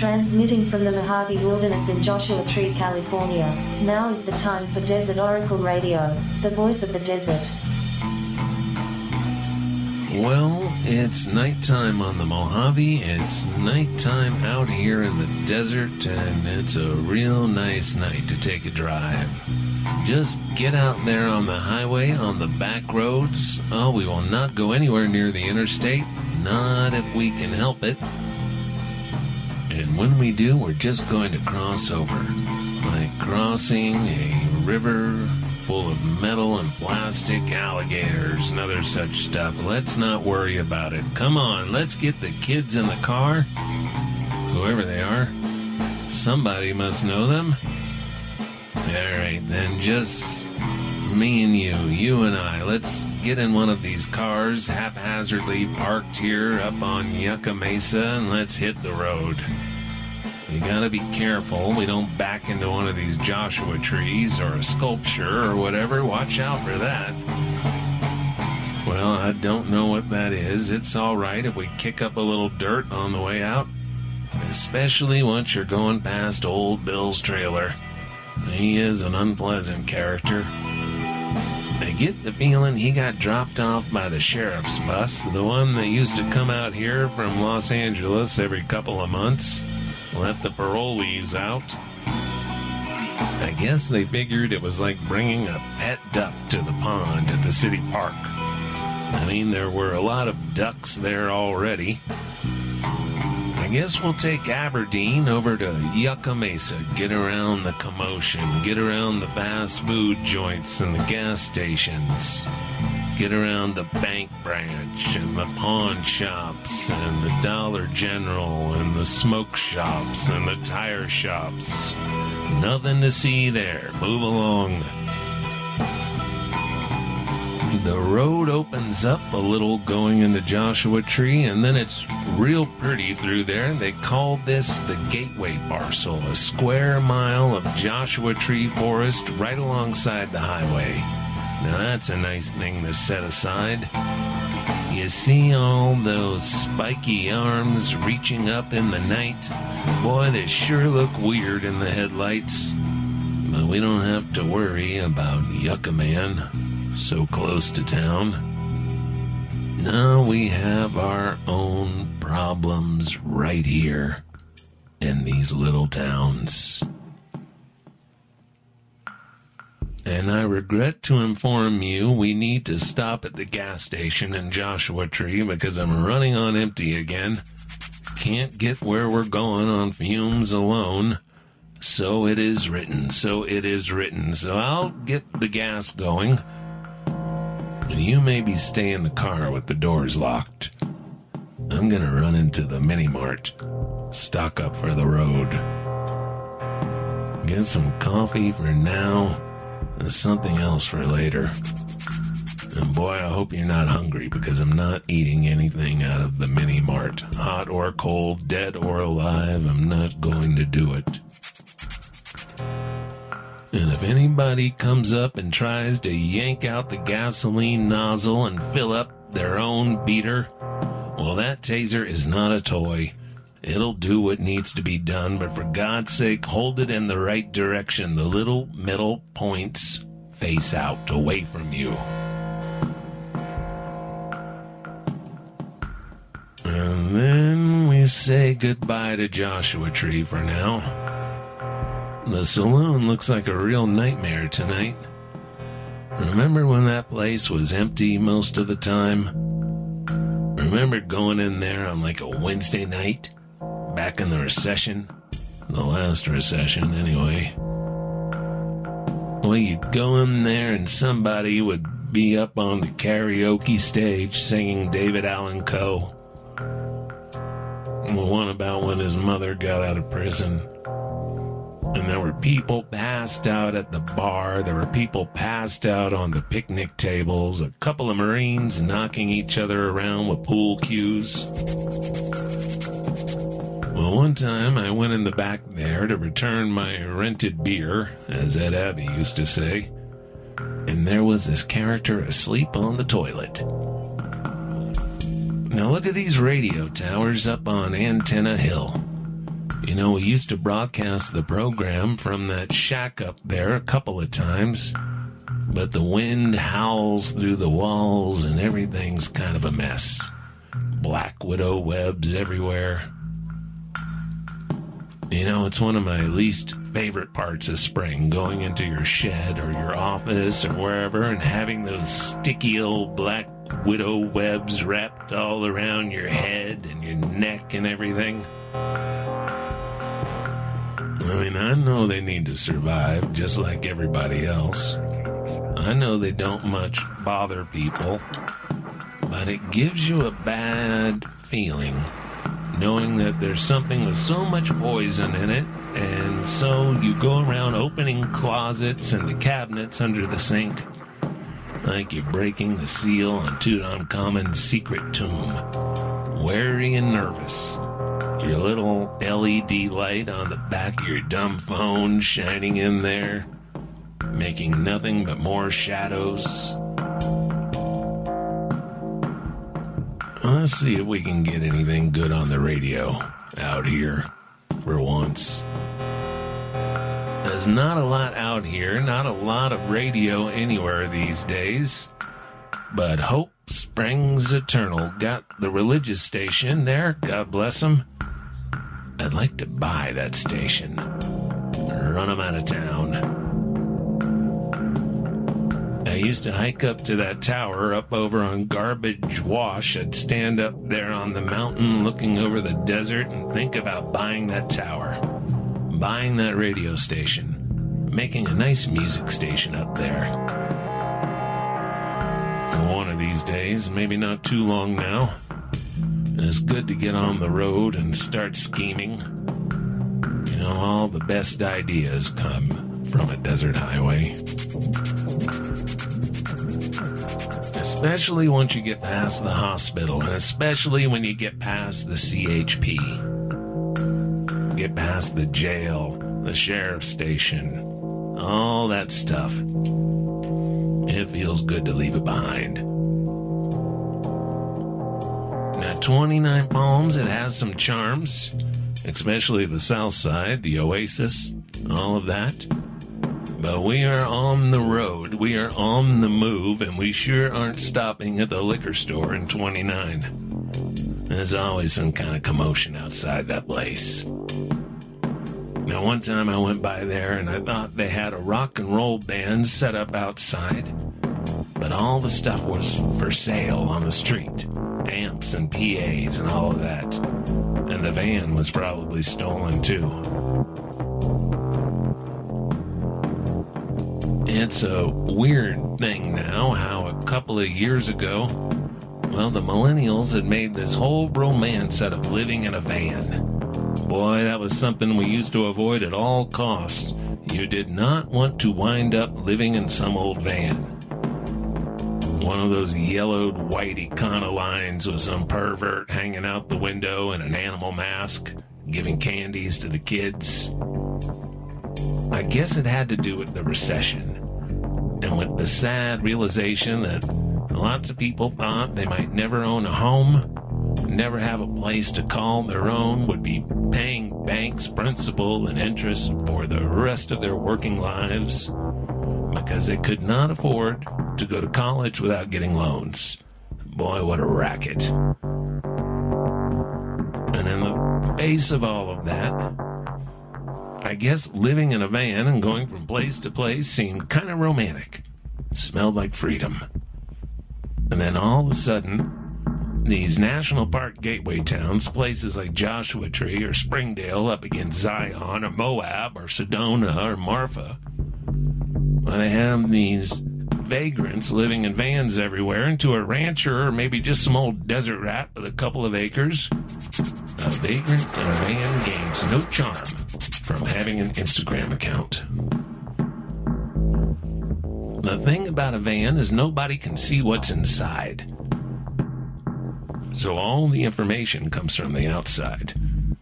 Transmitting from the Mojave Wilderness in Joshua Tree, California, now is the time for Desert Oracle Radio, the voice of the desert. Well, it's nighttime on the Mojave. It's nighttime out here in the desert, and it's a real nice night to take a drive. Just get out there on the highway, on the back roads. Oh, we will not go anywhere near the interstate, not if we can help it. When we do, we're just going to cross over, like crossing a river full of metal and plastic alligators and other such stuff. Let's not worry about it. Come on, let's get the kids in the car. Whoever they are. Somebody must know them. Alright, then just me and you, you and I. Let's get in one of these cars haphazardly parked here up on Yucca Mesa and let's hit the road. You gotta be careful we don't back into one of these Joshua trees or a sculpture or whatever. Watch out for that. Well, I don't know what that is. It's alright if we kick up a little dirt on the way out. Especially once you're going past Old Bill's trailer. He is an unpleasant character. I get the feeling he got dropped off by the sheriff's bus, the one that used to come out here from Los Angeles every couple of months, let the parolees out. I guess they figured it was like bringing a pet duck to the pond at the city park. I mean, there were a lot of ducks there already. I guess we'll take Aberdeen over to Yucca Mesa, get around the commotion, get around the fast food joints and the gas stations, get around the bank branch and the pawn shops and the Dollar General and the smoke shops and the tire shops. Nothing to see there. Move along. The road opens up a little going into Joshua Tree, and then it's real pretty through there. They call this the Gateway Parcel, a square mile of Joshua Tree forest right alongside the highway. Now that's a nice thing to set aside. You see all those spiky arms reaching up in the night? Boy, they sure look weird in the headlights. But we don't have to worry about Yucca Man so close to town. Now we have our own problems right here in these little towns. And I regret to inform you we need to stop at the gas station in Joshua Tree because I'm running on empty again. Can't get where we're going on fumes alone. So it is written, so it is written. So I'll get the gas going and you maybe stay in the car with the doors locked. I'm gonna run into the mini mart, stock up for the road, get some coffee for now, and something else for later. And boy, I hope you're not hungry because I'm not eating anything out of the mini mart. Hot or cold, dead or alive, I'm not going to do it. And if anybody comes up and tries to yank out the gasoline nozzle and fill up their own beater, well, that taser is not a toy. It'll do what needs to be done, but for God's sake, hold it in the right direction. The little metal points face out, away from you. And then we say goodbye to Joshua Tree for now. The saloon looks like a real nightmare tonight. Remember when that place was empty most of the time? Remember going in there on like a Wednesday night? Back in the recession? The last recession, anyway. Well, you'd go in there and somebody would be up on the karaoke stage singing David Allan Coe. The one about when his mother got out of prison. And there were people passed out at the bar. There were people passed out on the picnic tables. A couple of Marines knocking each other around with pool cues. Well, one time I went in the back there to return my rented beer, as Ed Abbey used to say, and there was this character asleep on the toilet. Now look at these radio towers up on Antenna Hill. You know, we used to broadcast the program from that shack up there a couple of times, but the wind howls through the walls and everything's kind of a mess. Black widow webs everywhere. You know, it's one of my least favorite parts of spring going into your shed or your office or wherever and having those sticky old black widow webs wrapped all around your head and your neck and everything. I mean, I know they need to survive just like everybody else. I know they don't much bother people, but it gives you a bad feeling knowing that there's something with so much poison in it, and so you go around opening closets and the cabinets under the sink like you're breaking the seal on Tutankhamun's secret tomb. Wary and nervous. Your little LED light on the back of your dumb phone shining in there, making nothing but more shadows. Let's see if we can get anything good on the radio out here for once. There's not a lot out here, not a lot of radio anywhere these days. But Hope Springs Eternal got the religious station there, God bless them. I'd like to buy that station, run them out of town. I used to hike up to that tower up over on Garbage Wash. I'd stand up there on the mountain looking over the desert and think about buying that tower, buying that radio station, making a nice music station up there. One of these days, maybe not too long now, it's good to get on the road and start scheming. You know, all the best ideas come from a desert highway. Especially once you get past the hospital, and especially when you get past the CHP. Get past the jail, the sheriff's station, all that stuff. It feels good to leave it behind. Now, 29 Palms, it has some charms, especially the south side, the Oasis, all of that. But we are on the road, we are on the move, and we sure aren't stopping at the liquor store in 29. There's always some kind of commotion outside that place. Now, one time I went by there and I thought they had a rock and roll band set up outside, but all the stuff was for sale on the street amps and PAs and all of that. And the van was probably stolen too. It's a weird thing now how a couple of years ago, well, the millennials had made this whole romance out of living in a van. Boy, that was something we used to avoid at all costs. You did not want to wind up living in some old van. One of those yellowed white Econolines with some pervert hanging out the window in an animal mask, giving candies to the kids. I guess it had to do with the recession. And with the sad realization that lots of people thought they might never own a home, never have a place to call their own, would be paying banks principal and interest for the rest of their working lives because they could not afford to go to college without getting loans. Boy, what a racket. And in the face of all of that, I guess living in a van and going from place to place seemed kind of romantic. Smelled like freedom. And then all of a sudden, these national park gateway towns, places like Joshua Tree or Springdale up against Zion or Moab or Sedona or Marfa, well, they have these vagrants living in vans everywhere, into a rancher or maybe just some old desert rat with a couple of acres, a vagrant in a van gains no charm having an Instagram account. The thing about a van is nobody can see what's inside. So all the information comes from the outside,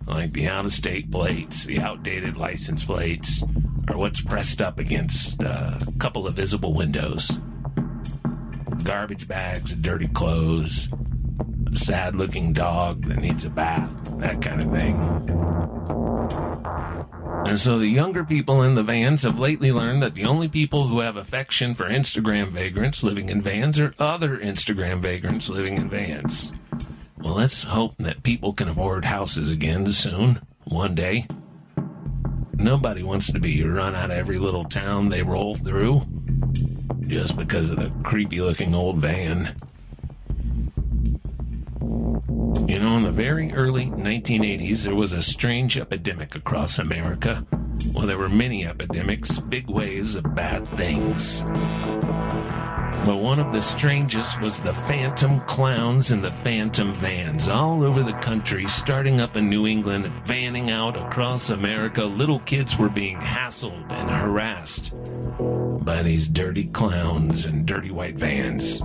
like the out of state plates, the outdated license plates, or what's pressed up against a couple of visible windows. Garbage bags, dirty clothes, a sad looking dog that needs a bath, that kind of thing. And so the younger people in the vans have lately learned that the only people who have affection for Instagram vagrants living in vans are other Instagram vagrants living in vans. Well, let's hope that people can afford houses again soon, one day. Nobody wants to be run out of every little town they roll through just because of the creepy looking old van. You know, in the very early 1980s, there was a strange epidemic across America. Well, there were many epidemics, big waves of bad things. But one of the strangest was the phantom clowns and the phantom vans all over the country, starting up in New England, vanning out across America. Little kids were being hassled and harassed by these dirty clowns and dirty white vans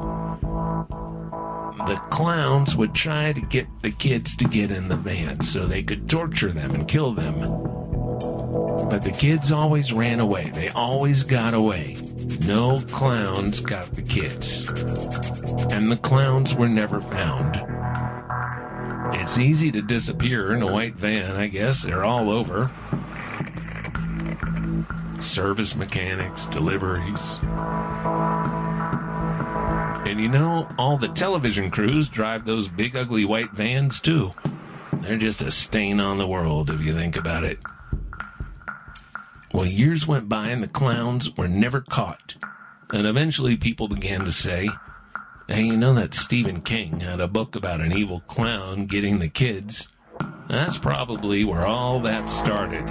the clowns would try to get the kids to get in the van so they could torture them and kill them. But the kids always ran away. They always got away. No clowns got the kids. And the clowns were never found. It's easy to disappear in a white van, I guess. They're all over. Service mechanics, deliveries. And you know, all the television crews drive those big ugly white vans too. They're just a stain on the world if you think about it. Well, years went by and the clowns were never caught. And eventually people began to say, hey, you know that Stephen King had a book about an evil clown getting the kids? That's probably where all that started.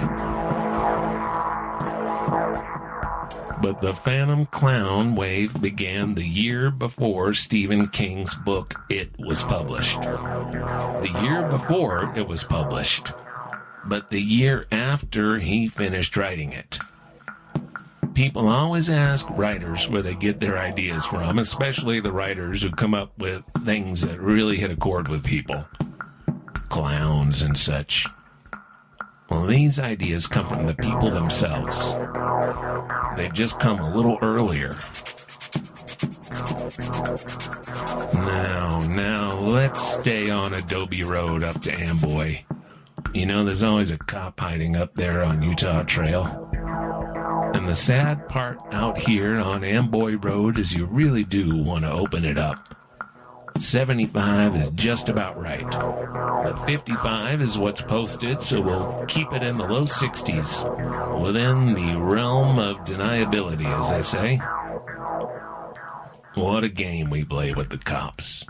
But the Phantom Clown wave began the year before Stephen King's book It was published. The year before it was published, but the year after he finished writing it. People always ask writers where they get their ideas from, especially the writers who come up with things that really hit a chord with people. Clowns and such. These ideas come from the people themselves. They've just come a little earlier. Now, now, let's stay on Adobe Road up to Amboy. You know, there's always a cop hiding up there on Utah Trail. And the sad part out here on Amboy Road is you really do want to open it up. 75 is just about right. But 55 is what's posted, so we'll keep it in the low 60s, within the realm of deniability, as they say. What a game we play with the cops.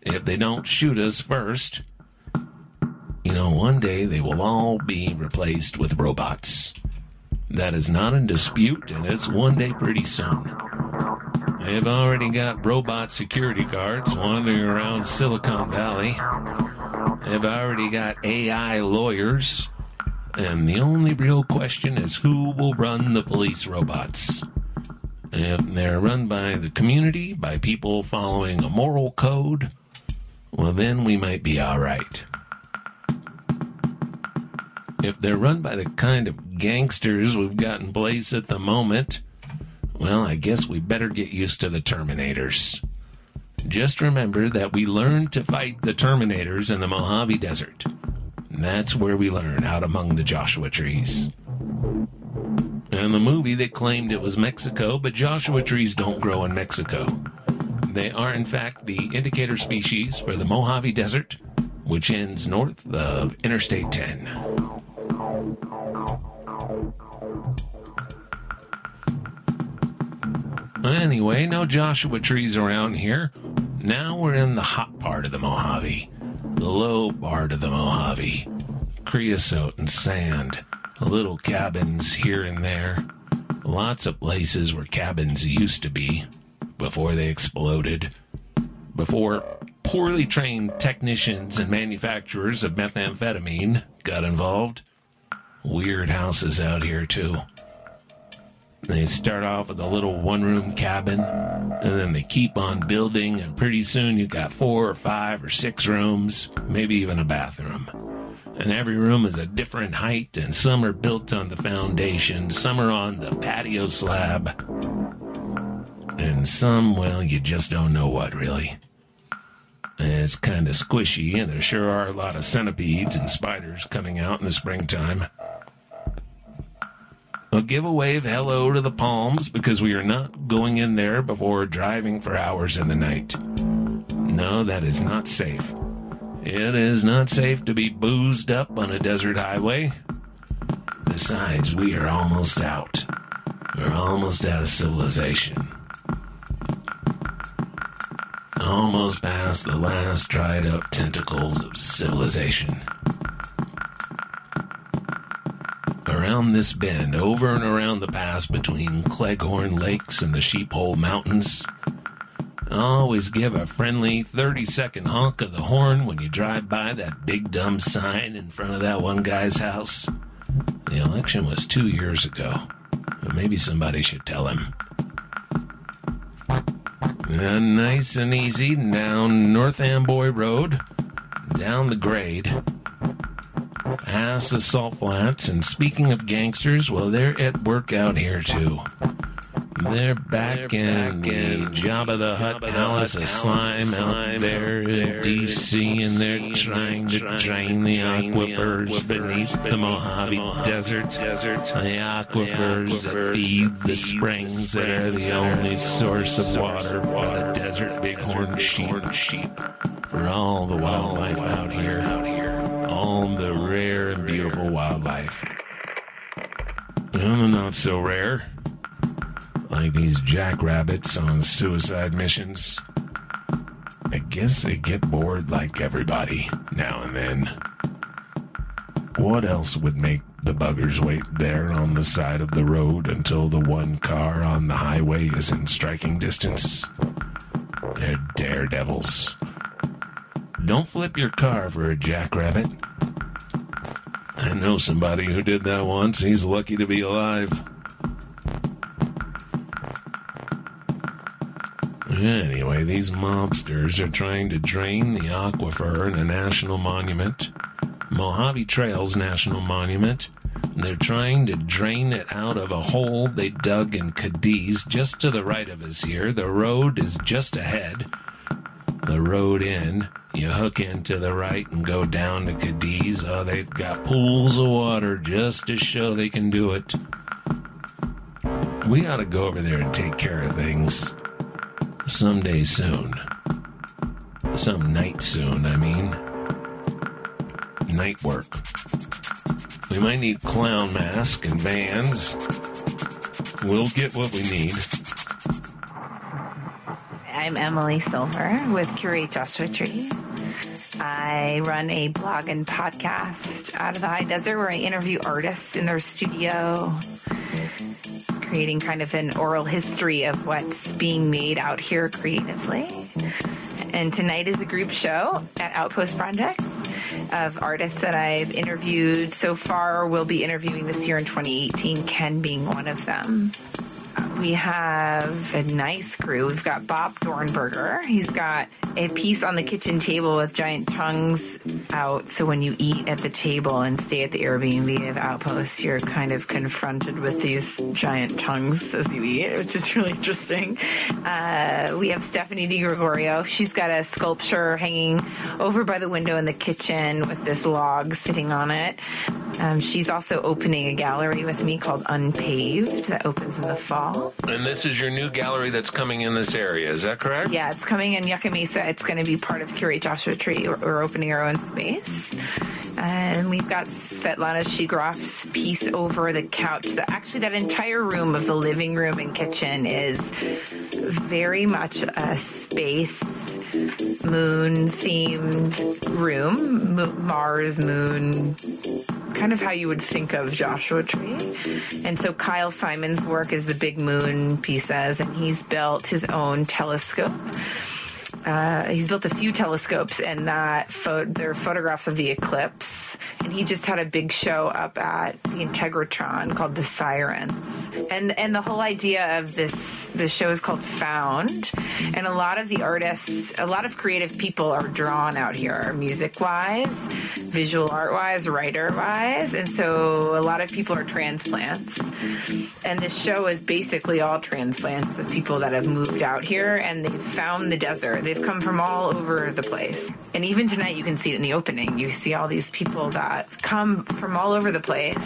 If they don't shoot us first, you know, one day they will all be replaced with robots. That is not in dispute, and it's one day pretty soon. They've already got robot security guards wandering around Silicon Valley. They've already got AI lawyers. And the only real question is who will run the police robots? If they're run by the community, by people following a moral code, well, then we might be all right. If they're run by the kind of gangsters we've got in place at the moment, well, I guess we better get used to the Terminators. Just remember that we learned to fight the Terminators in the Mojave Desert. That's where we learn, out among the Joshua trees. In the movie, they claimed it was Mexico, but Joshua trees don't grow in Mexico. They are, in fact, the indicator species for the Mojave Desert, which ends north of Interstate 10. Anyway, no Joshua trees around here. Now we're in the hot part of the Mojave, the low part of the Mojave. Creosote and sand, little cabins here and there. Lots of places where cabins used to be before they exploded. Before poorly trained technicians and manufacturers of methamphetamine got involved. Weird houses out here, too. They start off with a little one room cabin, and then they keep on building, and pretty soon you've got four or five or six rooms, maybe even a bathroom. And every room is a different height, and some are built on the foundation, some are on the patio slab, and some, well, you just don't know what really. It's kind of squishy, and there sure are a lot of centipedes and spiders coming out in the springtime. But give a wave hello to the palms because we are not going in there before driving for hours in the night. No, that is not safe. It is not safe to be boozed up on a desert highway. Besides, we are almost out. We're almost out of civilization. Almost past the last dried up tentacles of civilization. Around this bend, over and around the pass between Cleghorn Lakes and the Sheephole Mountains, always give a friendly 30 second honk of the horn when you drive by that big dumb sign in front of that one guy's house. The election was two years ago. Maybe somebody should tell him. And nice and easy down North Amboy Road, down the grade, past the salt flats. And speaking of gangsters, well, they're at work out here too. They're back They're in back the in Jabba the Hutt Palace of Slime out there in D.C. and they're trying to drain the aquifers beneath the Mojave Desert. The aquifers that feed the springs that are the only source of water for the desert bighorn sheep. For all the wildlife out here, all the rare and beautiful wildlife. And the not so rare like these jackrabbits on suicide missions. I guess they get bored like everybody now and then. What else would make the buggers wait there on the side of the road until the one car on the highway is in striking distance? They're daredevils. Don't flip your car for a jackrabbit. I know somebody who did that once. He's lucky to be alive. Anyway, these mobsters are trying to drain the aquifer in a national monument, Mojave Trails National Monument. They're trying to drain it out of a hole they dug in Cadiz just to the right of us here. The road is just ahead. The road in. You hook in to the right and go down to Cadiz. Oh, they've got pools of water just to show they can do it. We ought to go over there and take care of things. Someday soon. Some night soon, I mean. Night work. We might need clown mask and bands. We'll get what we need. I'm Emily Silver with Curate Joshua Tree. I run a blog and podcast out of the high desert where I interview artists in their studio, creating kind of an oral history of what's being made out here creatively. And tonight is a group show at Outpost Project of artists that I've interviewed so far will be interviewing this year in 2018, Ken being one of them we have a nice crew. We've got Bob Dornberger. He's got a piece on the kitchen table with giant tongues out. So when you eat at the table and stay at the Airbnb of Outpost, you're kind of confronted with these giant tongues as you eat, which is really interesting. Uh, we have Stephanie Di Gregorio. She's got a sculpture hanging over by the window in the kitchen with this log sitting on it. Um, she's also opening a gallery with me called Unpaved that opens in the fall. And this is your new gallery that's coming in this area, is that correct? Yeah, it's coming in Yucca Mesa. It's going to be part of Curate Joshua Tree. We're, opening our own space. And we've got Svetlana Shigroff's piece over the couch. The, actually, that entire room of the living room and kitchen is very much a space moon themed room, Mars, moon, kind of how you would think of Joshua Tree. And so Kyle Simon's work is the big moon pieces, and he's built his own telescope. Uh, he's built a few telescopes, and that pho- they're photographs of the eclipse. And he just had a big show up at the Integratron called The Sirens. And and the whole idea of this the show is called Found, and a lot of the artists, a lot of creative people are drawn out here, music wise. visual art wise, writer wise. And so a lot of people are transplants. And this show is basically all transplants of people that have moved out here and they've found the desert. They've come from all over the place. And even tonight, you can see it in the opening. You see all these people that come from all over the place.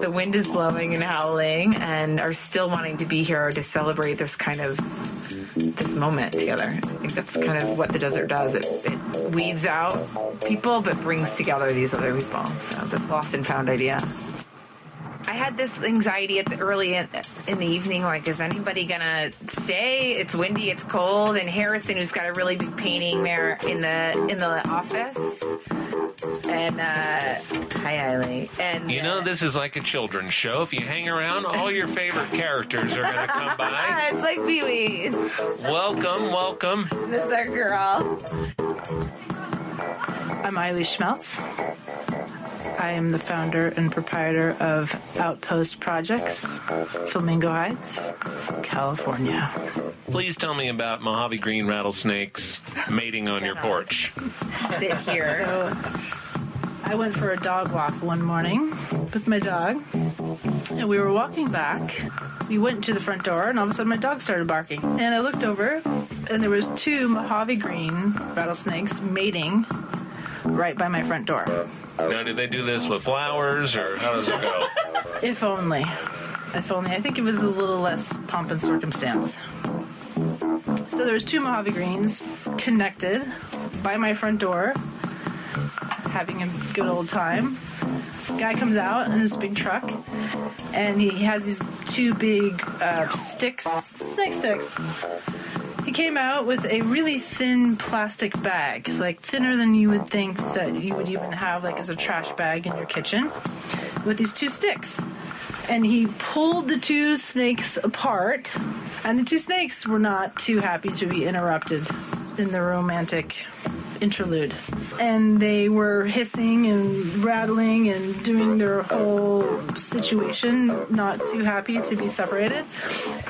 The wind is blowing and howling and are still wanting to be here to celebrate this kind of this moment together. I think that's kind of what the desert does. It, it weeds out people, but brings together these other people. So the lost and found idea. I had this anxiety at the early in, in, the evening. Like, is anybody gonna stay? It's windy, it's cold, and Harrison, who's got a really big painting there in the in the office. And uh, hi, Eileen. And you know, uh, this is like a children's show. If you hang around, all your favorite characters are gonna come by. it's like Pee Wee's. Welcome, welcome. This is our girl. I'm Eileen Schmeltz. I am the founder and proprietor of Outpost Projects, Flamingo Heights, California. Please tell me about Mojave Green rattlesnakes mating on your porch. Sit here. So, I went for a dog walk one morning with my dog, and we were walking back. We went to the front door, and all of a sudden my dog started barking. And I looked over, and there was two Mojave Green rattlesnakes mating right by my front door. Now, did they do this with flowers, or how does it go? If only. If only. I think it was a little less pomp and circumstance. So there's two Mojave Greens connected by my front door, having a good old time. Guy comes out in this big truck, and he has these two big uh, sticks, snake sticks. He came out with a really thin plastic bag, like thinner than you would think that you would even have like as a trash bag in your kitchen, with these two sticks. And he pulled the two snakes apart, and the two snakes were not too happy to be interrupted in the romantic interlude. And they were hissing and rattling and doing their whole situation, not too happy to be separated.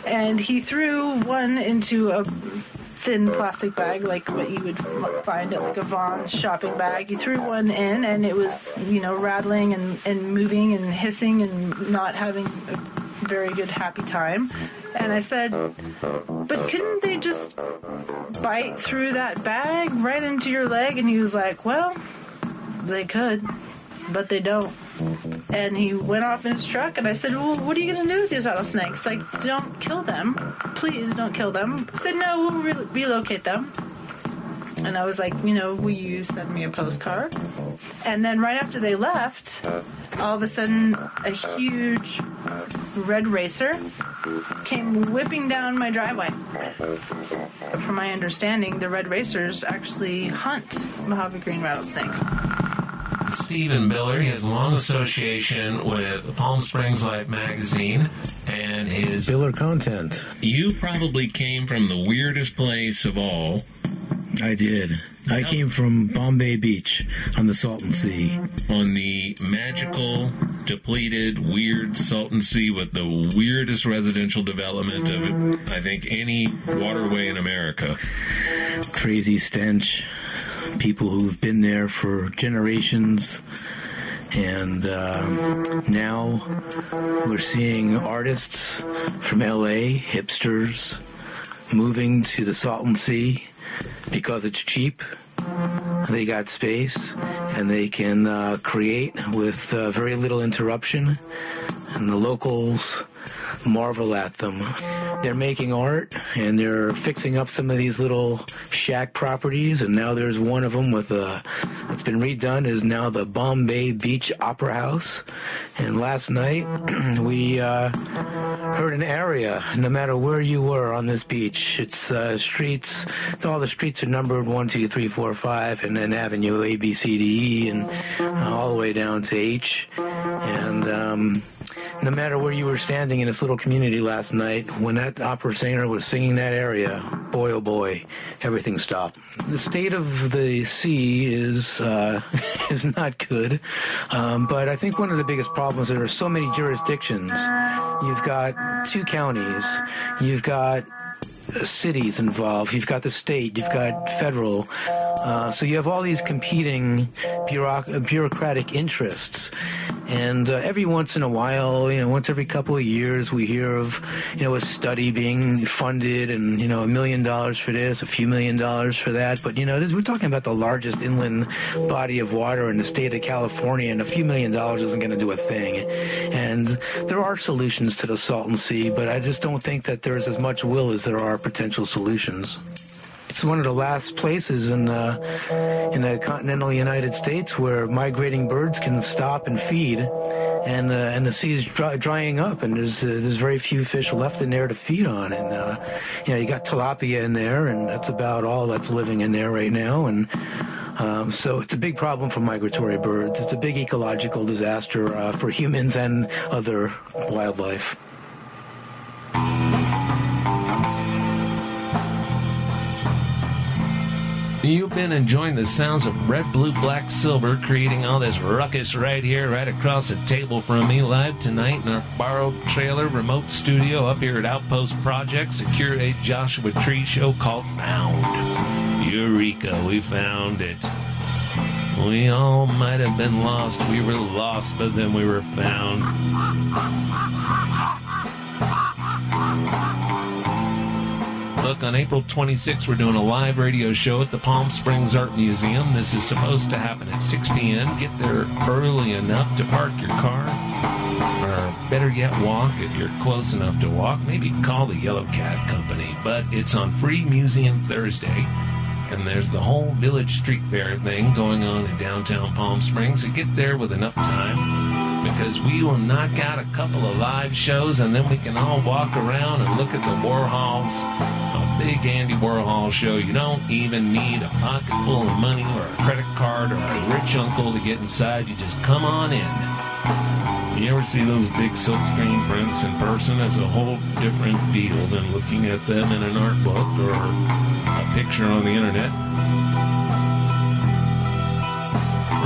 And he threw one into a thin plastic bag, like what you would find at like a Vons shopping bag. He threw one in, and it was, you know, rattling and, and moving and hissing and not having a very good, happy time. And I said, but couldn't they just bite through that bag right into your leg? And he was like, well, they could, but they don't. And he went off in his truck, and I said, Well, what are you going to do with these rattlesnakes? Like, don't kill them. Please don't kill them. He said, No, we'll re- relocate them. And I was like, You know, will you send me a postcard? And then right after they left, all of a sudden, a huge red racer came whipping down my driveway. From my understanding, the red racers actually hunt Mojave green rattlesnakes. Stephen Biller. He has a long association with Palm Springs Life magazine and his Biller content. You probably came from the weirdest place of all. I did. I came from Bombay Beach on the Salton Sea. On the magical, depleted, weird Salton Sea with the weirdest residential development of, I think, any waterway in America. Crazy stench. People who've been there for generations. And uh, now we're seeing artists from LA, hipsters, moving to the Salton Sea because it's cheap. They got space and they can uh, create with uh, very little interruption. And the locals marvel at them. They're making art and they're fixing up some of these little shack properties. And now there's one of them with a that's been redone is now the Bombay Beach Opera House. And last night we uh, heard an aria. No matter where you were on this beach, it's uh, streets. All the streets are numbered one, two, three, four, five, and then Avenue A, B, C, D, E, and uh, all the way down to H. And um, no matter where you were standing in this little community last night, when that opera singer was singing that aria, boy oh boy, everything stopped. The state of the sea is uh, is not good, um, but I think one of the biggest problems there are so many jurisdictions. You've got two counties. You've got cities involved. You've got the state. You've got federal. Uh, so you have all these competing bureauc- bureaucratic interests. And uh, every once in a while, you know, once every couple of years, we hear of, you know, a study being funded and, you know, a million dollars for this, a few million dollars for that. But, you know, this, we're talking about the largest inland body of water in the state of California, and a few million dollars isn't going to do a thing. And there are solutions to the Salton Sea, but I just don't think that there's as much will as there are potential solutions. It's one of the last places in uh, in the continental United States where migrating birds can stop and feed, and uh, and the sea is dry, drying up, and there's uh, there's very few fish left in there to feed on, and uh, you know you got tilapia in there, and that's about all that's living in there right now, and. Um, so it's a big problem for migratory birds. It's a big ecological disaster uh, for humans and other wildlife. You've been enjoying the sounds of red, blue, black, silver, creating all this ruckus right here, right across the table from me, live tonight in our borrowed trailer remote studio up here at Outpost Project, secure a Joshua Tree show called Found. Eureka, we found it. We all might have been lost. We were lost, but then we were found. Look, on April 26th, we're doing a live radio show at the Palm Springs Art Museum. This is supposed to happen at 6 p.m. Get there early enough to park your car, or better yet, walk if you're close enough to walk. Maybe call the Yellow Cab Company. But it's on Free Museum Thursday, and there's the whole Village Street Fair thing going on in downtown Palm Springs. So get there with enough time because we will knock out a couple of live shows and then we can all walk around and look at the Warhols. A big Andy Warhol show. You don't even need a pocket full of money or a credit card or a rich uncle to get inside. You just come on in. You ever see those big silkscreen prints in person? It's a whole different deal than looking at them in an art book or a picture on the internet.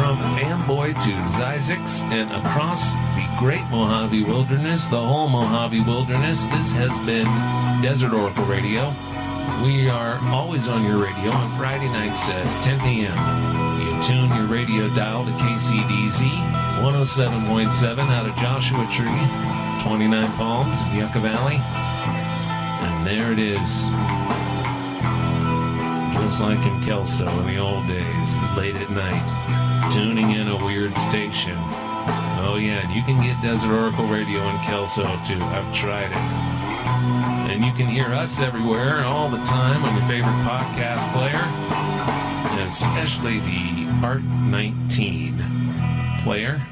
From Amboy to Zzyzx and across the Great Mojave Wilderness, the whole Mojave Wilderness, this has been Desert Oracle Radio. We are always on your radio on Friday nights at 10 p.m. You tune your radio dial to KCDZ 107.7 out of Joshua Tree, 29 Palms, Yucca Valley. And there it is. Just like in Kelso in the old days, late at night tuning in a weird station. Oh yeah, you can get Desert Oracle Radio in Kelso too. I've tried it. And you can hear us everywhere all the time on your favorite podcast player, especially the Art 19 player.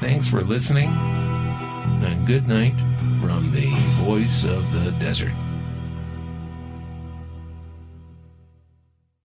Thanks for listening, and good night from the voice of the desert.